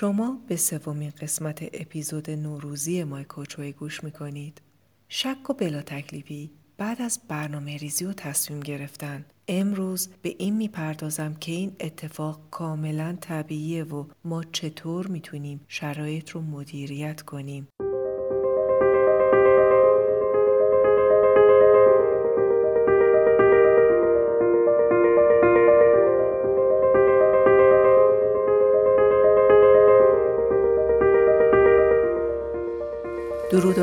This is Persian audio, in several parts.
شما به سومین قسمت اپیزود نوروزی مای کوچوی گوش می‌کنید. شک و بلا تکلیفی بعد از برنامه ریزی و تصمیم گرفتن امروز به این می‌پردازم که این اتفاق کاملا طبیعیه و ما چطور می‌تونیم شرایط رو مدیریت کنیم.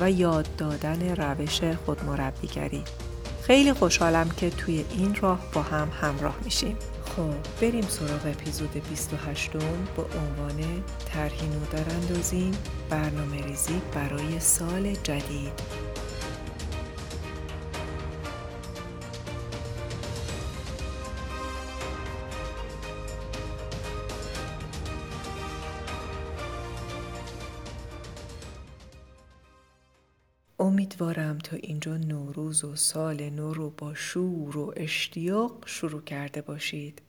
و یاد دادن روش خودمربیگری. خیلی خوشحالم که توی این راه با هم همراه میشیم. خب بریم سراغ اپیزود 28 با عنوان طرحی نو اندازیم برنامه ریزی برای سال جدید. امیدوارم تا اینجا نوروز و سال نو رو با شور و اشتیاق شروع کرده باشید.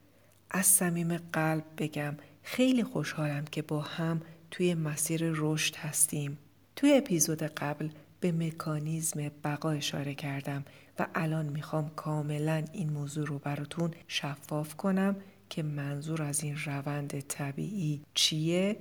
از صمیم قلب بگم خیلی خوشحالم که با هم توی مسیر رشد هستیم. توی اپیزود قبل به مکانیزم بقا اشاره کردم و الان می‌خوام کاملا این موضوع رو براتون شفاف کنم که منظور از این روند طبیعی چیه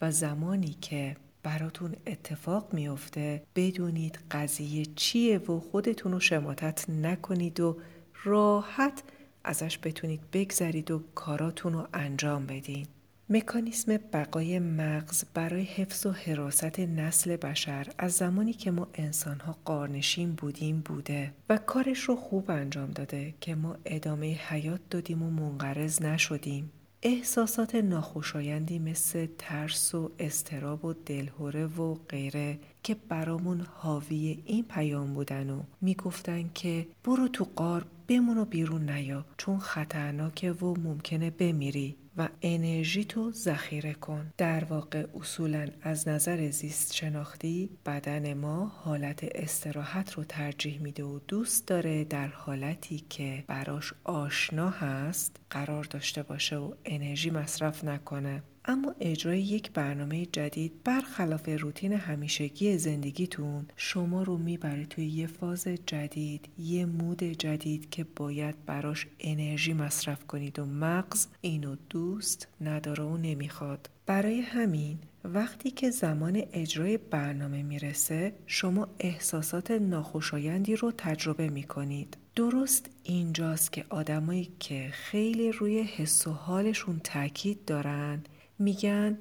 و زمانی که براتون اتفاق میافته بدونید قضیه چیه و خودتون رو شماتت نکنید و راحت ازش بتونید بگذرید و کاراتون رو انجام بدین. مکانیسم بقای مغز برای حفظ و حراست نسل بشر از زمانی که ما انسانها قارنشین بودیم بوده و کارش رو خوب انجام داده که ما ادامه حیات دادیم و منقرض نشدیم. احساسات ناخوشایندی مثل ترس و استراب و دلهوره و غیره که برامون حاوی این پیام بودن و می‌گفتن که برو تو قار بمون و بیرون نیا چون خطرناکه و ممکنه بمیری. و انرژی تو ذخیره کن. در واقع اصولا از نظر زیست شناختی بدن ما حالت استراحت رو ترجیح میده و دوست داره در حالتی که براش آشنا هست قرار داشته باشه و انرژی مصرف نکنه. اما اجرای یک برنامه جدید برخلاف روتین همیشگی زندگیتون شما رو می‌بره توی یه فاز جدید یه مود جدید که باید براش انرژی مصرف کنید و مغز اینو دوست نداره و نمی‌خواد. برای همین وقتی که زمان اجرای برنامه می‌رسه شما احساسات ناخوشایندی رو تجربه می‌کنید. درست اینجاست که آدمایی که خیلی روی حس و حالشون تاکید دارن میگن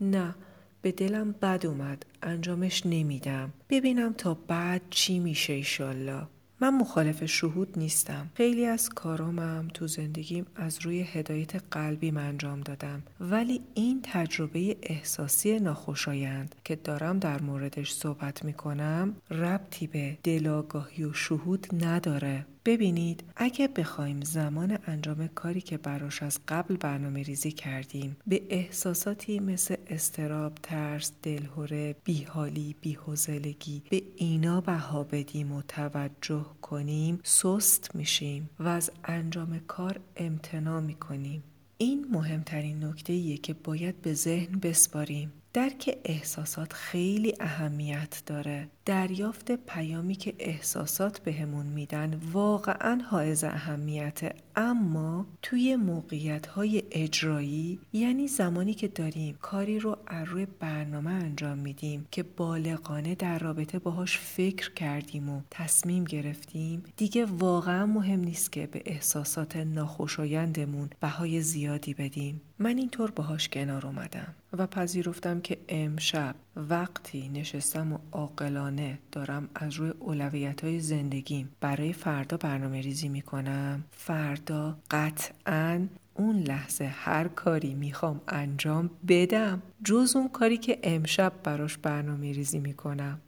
نه به دلم بد اومد انجامش نمیدم ببینم تا بعد چی میشه ایشالله من مخالف شهود نیستم. خیلی از کارامم تو زندگیم از روی هدایت قلبی انجام دادم ولی این تجربه احساسی ناخوشایند که دارم در موردش صحبت می‌کنم ربطی به دلاگاهی و شهود نداره. ببینید اگه بخوایم زمان انجام کاری که براش از قبل برنامه ریزی کردیم به احساساتی مثل استراب، ترس، دلهوره، بیحالی، بیحوزلگی به اینا بها بدیم و توجه کنیم سست میشیم و از انجام کار امتنا می‌کنیم. این مهمترین نکته که باید به ذهن بسپاریم. درک احساسات خیلی اهمیت داره. دریافت پیامی که احساسات بهمون میدن واقعا حائز اهمیت اما توی موقعیت های اجرایی یعنی زمانی که داریم کاری رو از روی برنامه انجام میدیم که بالغانه در رابطه باهاش فکر کردیم و تصمیم گرفتیم دیگه واقعا مهم نیست که به احساسات ناخوشایندمون بهای زیادی بدیم. من اینطور باهاش کنار اومدم و پذیرفتم که امشب وقتی نشستم و عاقلانه دارم از روی اولویت های زندگیم برای فردا برنامه ریزی می کنم فردا قطعا اون لحظه هر کاری می‌خوام انجام بدم جز اون کاری که امشب براش برنامه ریزی می‌کنم.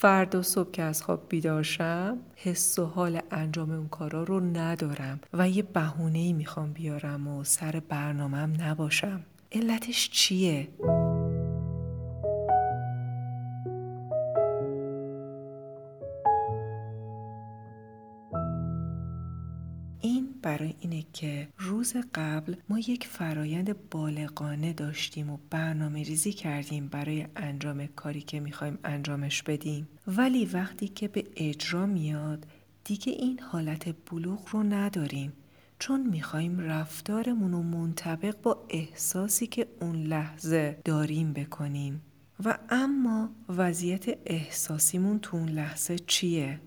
فردا صبح که از خواب بیدار شم حس و حال انجام اون کارا رو ندارم و یه بهونه ای می‌خوام بیارم و سر برنامهم نباشم علتش چیه؟ که روز قبل ما یک فرایند بالغانه داشتیم و برنامه ریزی کردیم برای انجام کاری که می‌خوایم انجامش بدیم. ولی وقتی که به اجرا میاد دیگه این حالت بلوغ رو نداریم. چون می‌خوایم رفتارمون رو منطبق با احساسی که اون لحظه داریم بکنیم. و اما وضعیت احساسیمون تو اون لحظه چیه؟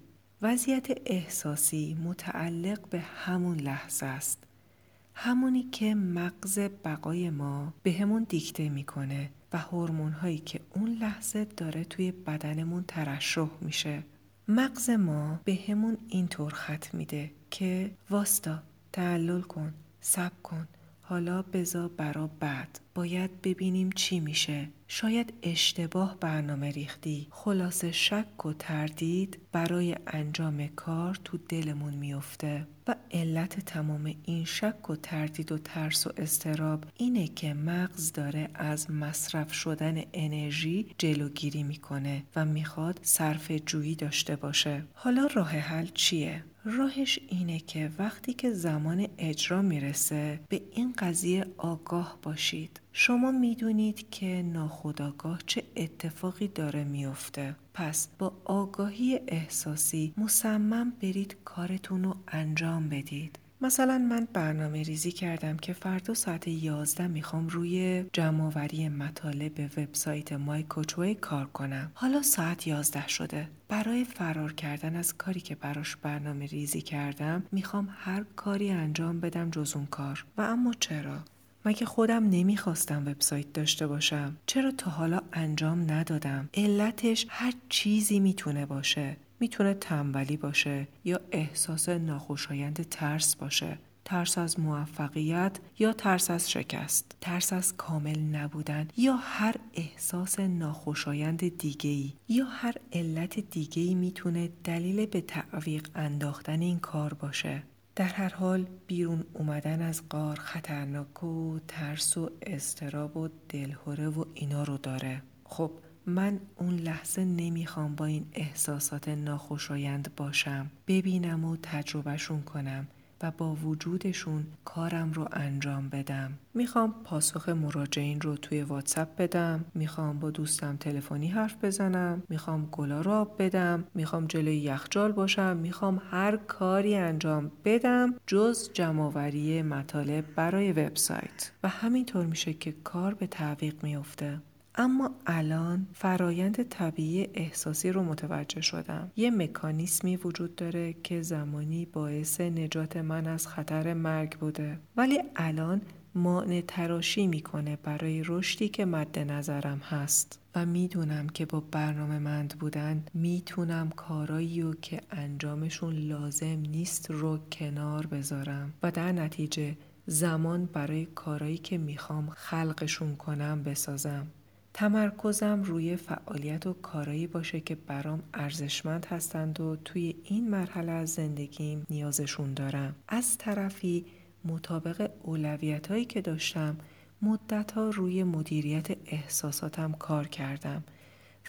وضعیت احساسی متعلق به همون لحظه است. همونی که مغز بقای ما به همون دیکته می‌کنه و هورمون هایی که اون لحظه داره توی بدنمون ترشح میشه. مغز ما به همون اینطور خط میده که واستا تعلل کن، سب کن، حالا بزا برا بعد. باید ببینیم چی میشه. شاید اشتباه برنامه ریختی. خلاصه شک و تردید برای انجام کار تو دلمون میفته. و علت تمام این شک و تردید و ترس و استراب اینه که مغز داره از مصرف شدن انرژی جلوگیری می‌کنه و می‌خواد صرف جویی داشته باشه. حالا راه حل چیه؟ راهش اینه که وقتی که زمان اجرا می‌رسه به این قضیه آگاه باشید. شما می‌دونید که ناخداگاه چه اتفاقی داره میفته پس با آگاهی احساسی مصمم برید کارتون رو انجام بدید. مثلا من برنامه ریزی کردم که فردا ساعت 11 می‌خوام روی جمعآوری مطالب وبسایت مای کوچوی کار کنم. حالا ساعت 11 شده. برای فرار کردن از کاری که براش برنامه ریزی کردم می‌خوام هر کاری انجام بدم جز اون کار. و اما چرا؟ مگه خودم نمی‌خواستم وبسایت داشته باشم چرا تا حالا انجام ندادم علتش هر چیزی می‌تونه باشه می‌تونه تنبلی باشه یا احساس ناخوشایند ترس باشه. ترس از موفقیت یا ترس از شکست. ترس از کامل نبودن یا هر احساس ناخوشایند دیگه‌ای. یا هر علت دیگه‌ای می‌تونه دلیل به تعویق انداختن این کار باشه. در هر حال بیرون اومدن از قار خطرناک و ترس و استراب و دلهوره و اینا رو داره. خب من اون لحظه نمی‌خوام با این احساسات ناخوشایند باشم. ببینم و تجربهشون کنم و با وجودشون کارم رو انجام بدم. می‌خوام پاسخ مراجعین رو توی واتساپ بدم. می‌خوام با دوستم تلفنی حرف بزنم. می‌خوام گلا رو آب بدم. می‌خوام جلوی یخجال باشم. می‌خوام هر کاری انجام بدم جز جمعآوری مطالب برای وبسایت. و همینطور میشه که کار به تعویق میفته. اما الان فرایند طبیعی احساسی رو متوجه شدم. یه مکانیسمی وجود داره که زمانی باعث نجات من از خطر مرگ بوده. ولی الان مانع تراشی می‌کنه برای رشدی که مد نظرم هست و می‌دونم که با برنامه مند بودن می‌تونم کارایی رو که انجامشون لازم نیست رو کنار بذارم و در نتیجه زمان برای کارایی که می‌خوام خلقشون کنم بسازم تمرکزم روی فعالیت و کارایی باشه که برام ارزشمند هستند و توی این مرحله از زندگیم نیازشون دارم. از طرفی مطابق اولویت هایی که داشتم مدت ها روی مدیریت احساساتم کار کردم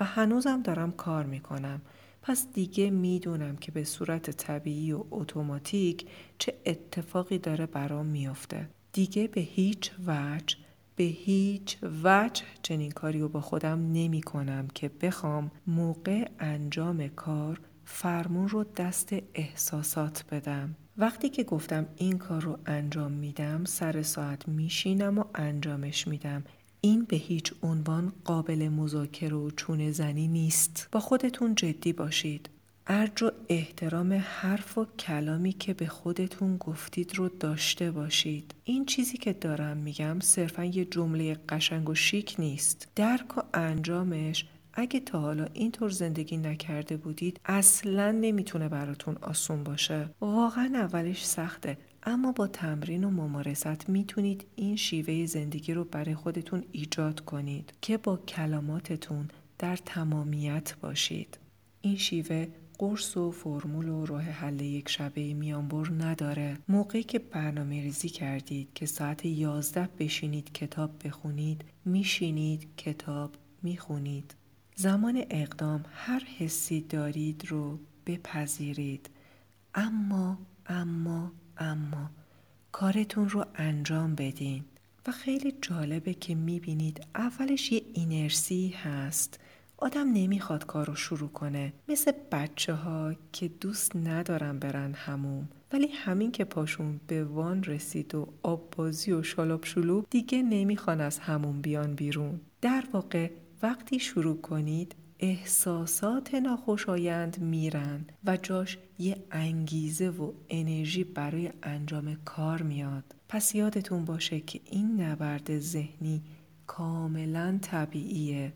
و هنوزم دارم کار می‌کنم. پس دیگه می‌دونم که به صورت طبیعی و اتوماتیک چه اتفاقی داره برام میافته. دیگه به هیچ وجه به هیچ وجه چنین کاری رو با خودم نمی کنم که بخوام موقع انجام کار فرمون رو دست احساسات بدم. وقتی که گفتم این کار رو انجام میدم سر ساعت میشینم و انجامش میدم. این به هیچ عنوان قابل مذاکره و چونه زنی نیست. با خودتون جدی باشید. ارج و احترام حرف و کلامی که به خودتون گفتید رو داشته باشید. این چیزی که دارم میگم صرفا یه جمله قشنگ و شیک نیست. درک و انجامش اگه تا حالا اینطور زندگی نکرده بودید اصلا نمی‌تونه براتون آسون باشه. واقعا اولش سخته اما با تمرین و ممارست می‌تونید این شیوه زندگی رو برای خودتون ایجاد کنید که با کلاماتتون در تمامیت باشید. این شیوه قرص و فرمول و راه حل یک شبه میانبر نداره. موقعی که برنامه ریزی کردید که ساعت یازده بشینید کتاب بخونید میشینید کتاب می‌خونید. زمان اقدام هر حسی دارید رو بپذیرید. اما اما اما کارتون رو انجام بدین. و خیلی جالبه که می‌بینید اولش یه اینرسی هست. آدم نمی‌خواد کار رو شروع کنه. مثل بچه ها که دوست ندارن برن هموم ولی همین که پاشون به وان رسید و آب بازی و شالاب شلوب دیگه نمی‌خوان از همون بیان بیرون. در واقع وقتی شروع کنید احساسات ناخوشایند میرن و جاش یه انگیزه و انرژی برای انجام کار میاد. پس یادتون باشه که این نبرد ذهنی کاملا طبیعیه.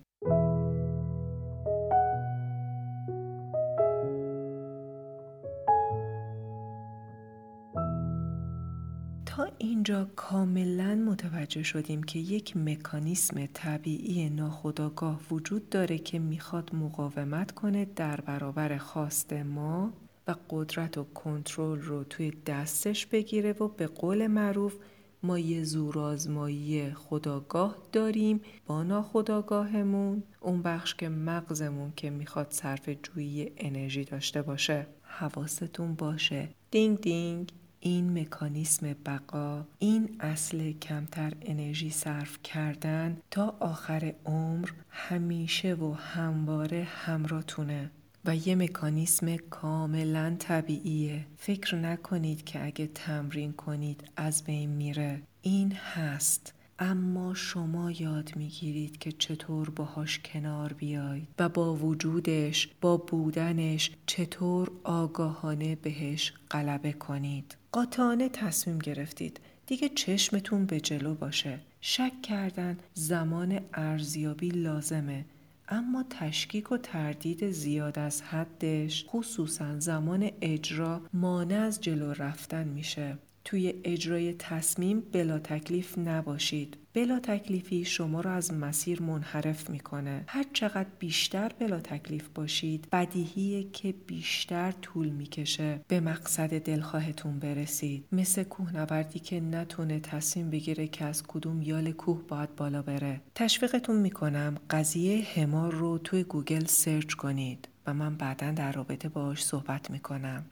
اینجا کاملا متوجه شدیم که یک مکانیسم طبیعی ناخودآگاه وجود داره که می‌خواد مقاومت کنه در برابر خواست ما و قدرت و کنترل رو توی دستش بگیره و به قول معروف ما یه زورآزمایی خداگاه داریم با ناخداگاهمون اون بخش که مغزمون که می‌خواد صرف جویی انرژی داشته باشه. حواستون باشه. دینگ دینگ. این مکانیسم بقا این اصل کمتر انرژی صرف کردن تا آخر عمر همیشه و همواره همراهتونه و یه مکانیسم کاملا طبیعیه. فکر نکنید که اگه تمرین کنید از بین میره. این هست. اما شما یاد می‌گیرید که چطور باهاش کنار بیاید و با وجودش با بودنش چطور آگاهانه بهش غلبه کنید. قاطعانه تصمیم گرفتید. دیگه چشمتون به جلو باشه. شک کردن زمان ارزیابی لازمه. اما تشکیک و تردید زیاد از حدش خصوصا زمان اجرا مانع از جلو رفتن میشه. توی اجرای تصمیم بلا تکلیف نباشید. بلا تکلیفی شما را از مسیر منحرف می‌کنه. هر چقدر بیشتر بلا تکلیف باشید بدیهیه که بیشتر طول می‌کشه به مقصد دلخواهتون برسید. مثل کوهنوردی که نتونه تصمیم بگیره که از کدوم یال کوه باید بالا بره. تشویقتون می‌کنم قضیه همار رو توی گوگل search کنید و من بعدا در رابطه باش صحبت می‌کنم.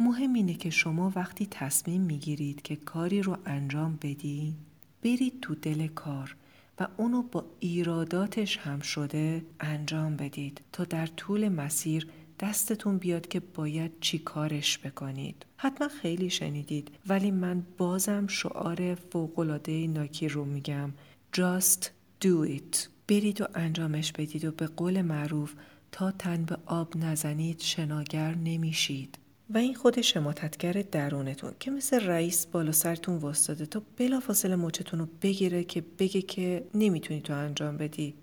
مهم اینه که شما وقتی تصمیم می‌گیرید که کاری رو انجام بدید برید تو دل کار و اونو با ایراداتش هم شده انجام بدید تا در طول مسیر دستتون بیاد که باید چی کارش بکنید. حتما خیلی شنیدید ولی من بازم شعار فوق‌العاده Nike رو میگم. Just do it. برید و انجامش بدید و به قول معروف تا تن به آب نزنید شناگر نمیشید. و این خود شماتتگر درونتون که مثل رئیس بالا سرتون واسطه تا بلافاصله مچتون رو بگیره که بگه که نمی‌تونی تو انجام بدی.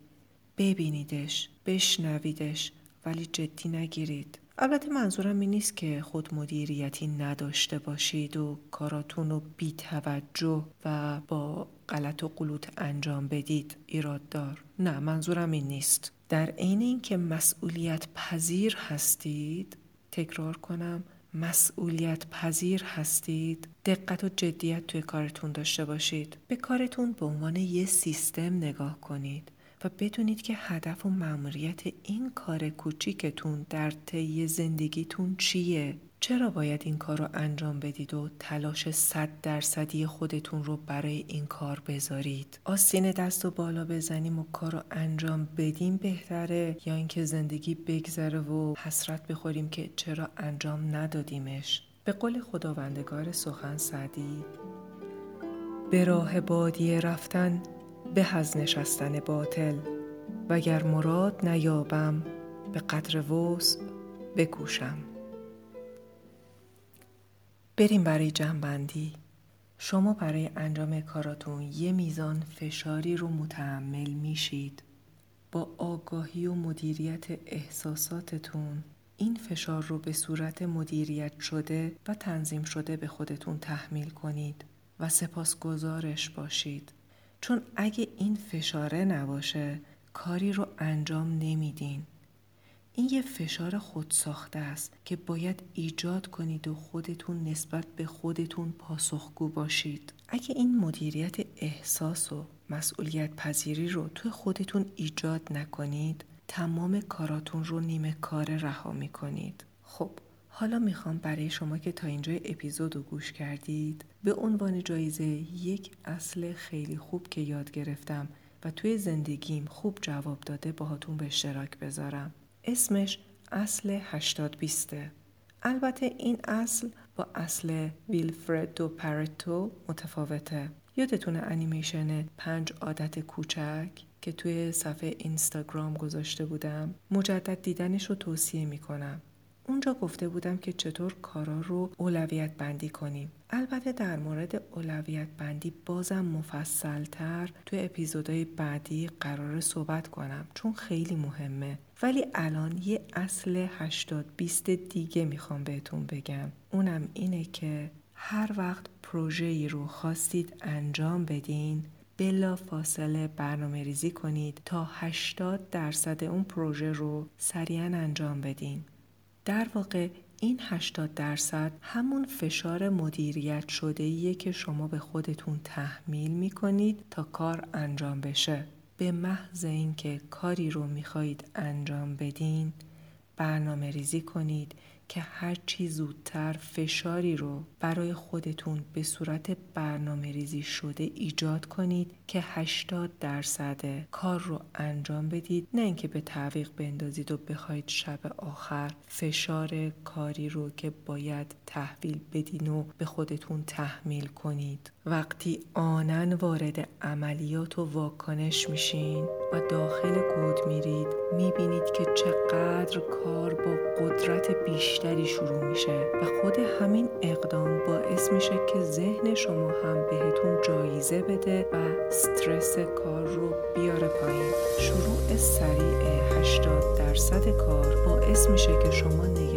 ببینیدش بشنویدش ولی جدی نگیرید. البته منظورم این نیست که خود مدیریتی نداشته باشید و کاراتون رو بی توجه و با غلط و قلوت انجام بدید ایراد دار نه منظورم این نیست. در عین اینکه مسئولیت پذیر هستید تکرار کنم. مسئولیت پذیر هستید دقت و جدیت توی کارتون داشته باشید. به کارتون به عنوان یه سیستم نگاه کنید و بدونید که هدف و مأموریت این کار کوچیکتون در طی زندگیتون چیه. چرا باید این کار رو انجام بدید و تلاش صد درصدی خودتون رو برای این کار بذارید؟ آستین دست و بالا بزنیم و کار رو انجام بدیم بهتره یا اینکه زندگی بگذره و حسرت بخوریم که چرا انجام ندادیمش؟ به قول خداوندگار سخن سعدی به راه بادیه رفتن به از نشستن باطل وگر مراد نیابم به قدر وسع بکوشم. بریم برای جنبندی شما برای انجام کاراتون یه میزان فشاری رو متحمل میشید با آگاهی و مدیریت احساساتتون این فشار رو به صورت مدیریت شده و تنظیم شده به خودتون تحمیل کنید و سپاس گزارش باشید. چون اگه این فشاره نباشه کاری رو انجام نمیدین. این یه فشار خودساخته است که باید ایجاد کنید و خودتون نسبت به خودتون پاسخگو باشید. اگه این مدیریت احساس و مسئولیت پذیری رو توی خودتون ایجاد نکنید تمام کاراتون رو نیمه کار رها می کنید. خب حالا می‌خوام برای شما که تا اینجا اپیزود رو گوش کردید به عنوان جایزه یک اصل خیلی خوب که یاد گرفتم و توی زندگیم خوب جواب داده باهاتون به اشتراک بذارم. اسمش اصل 80 بیسته. البته این اصل با اصل ویلفردو پرتو متفاوته. یادتونه انیمیشن پنج عادت کوچک که توی صفحه اینستاگرام گذاشته بودم مجدد دیدنش رو توصیه می‌کنم اونجا گفته بودم که چطور کارا رو اولویت بندی کنیم البته در مورد اولویت بندی بازم مفصلتر توی اپیزودهای بعدی قرار صحبت کنم چون خیلی مهمه ولی الان یه اصل 80 20 دیگه می‌خوام بهتون بگم اونم اینه که هر وقت پروژه‌ای رو خواستید انجام بدین بلا فاصله برنامه ریزی کنید تا 80 درصد اون پروژه رو سریعا انجام بدین. در واقع این 80 درصد همون فشار مدیریت شده که شما به خودتون تحمیل می کنید تا کار انجام بشه. به محض اینکه کاری رو می‌خواهید انجام بدین برنامه ریزی کنید که هرچی زودتر فشاری رو برای خودتون به صورت برنامه ریزی شده ایجاد کنید که 80 درصد کار رو انجام بدید. نه اینکه به تعویق بندازید و بخواید شب آخر فشار کاری رو که باید تحویل بدین و به خودتون تحمیل کنید. وقتی آنن وارد عملیات و واکنش میشین و داخل کود میرید می‌بینید که چقدر کار با قدرت بیشتری شروع میشه و خود همین اقدام باعث میشه که ذهن شما هم بهتون جایزه بده و استرس کار رو بیاره پایین. شروع سریع 80 درصد کار باعث میشه که شما نگران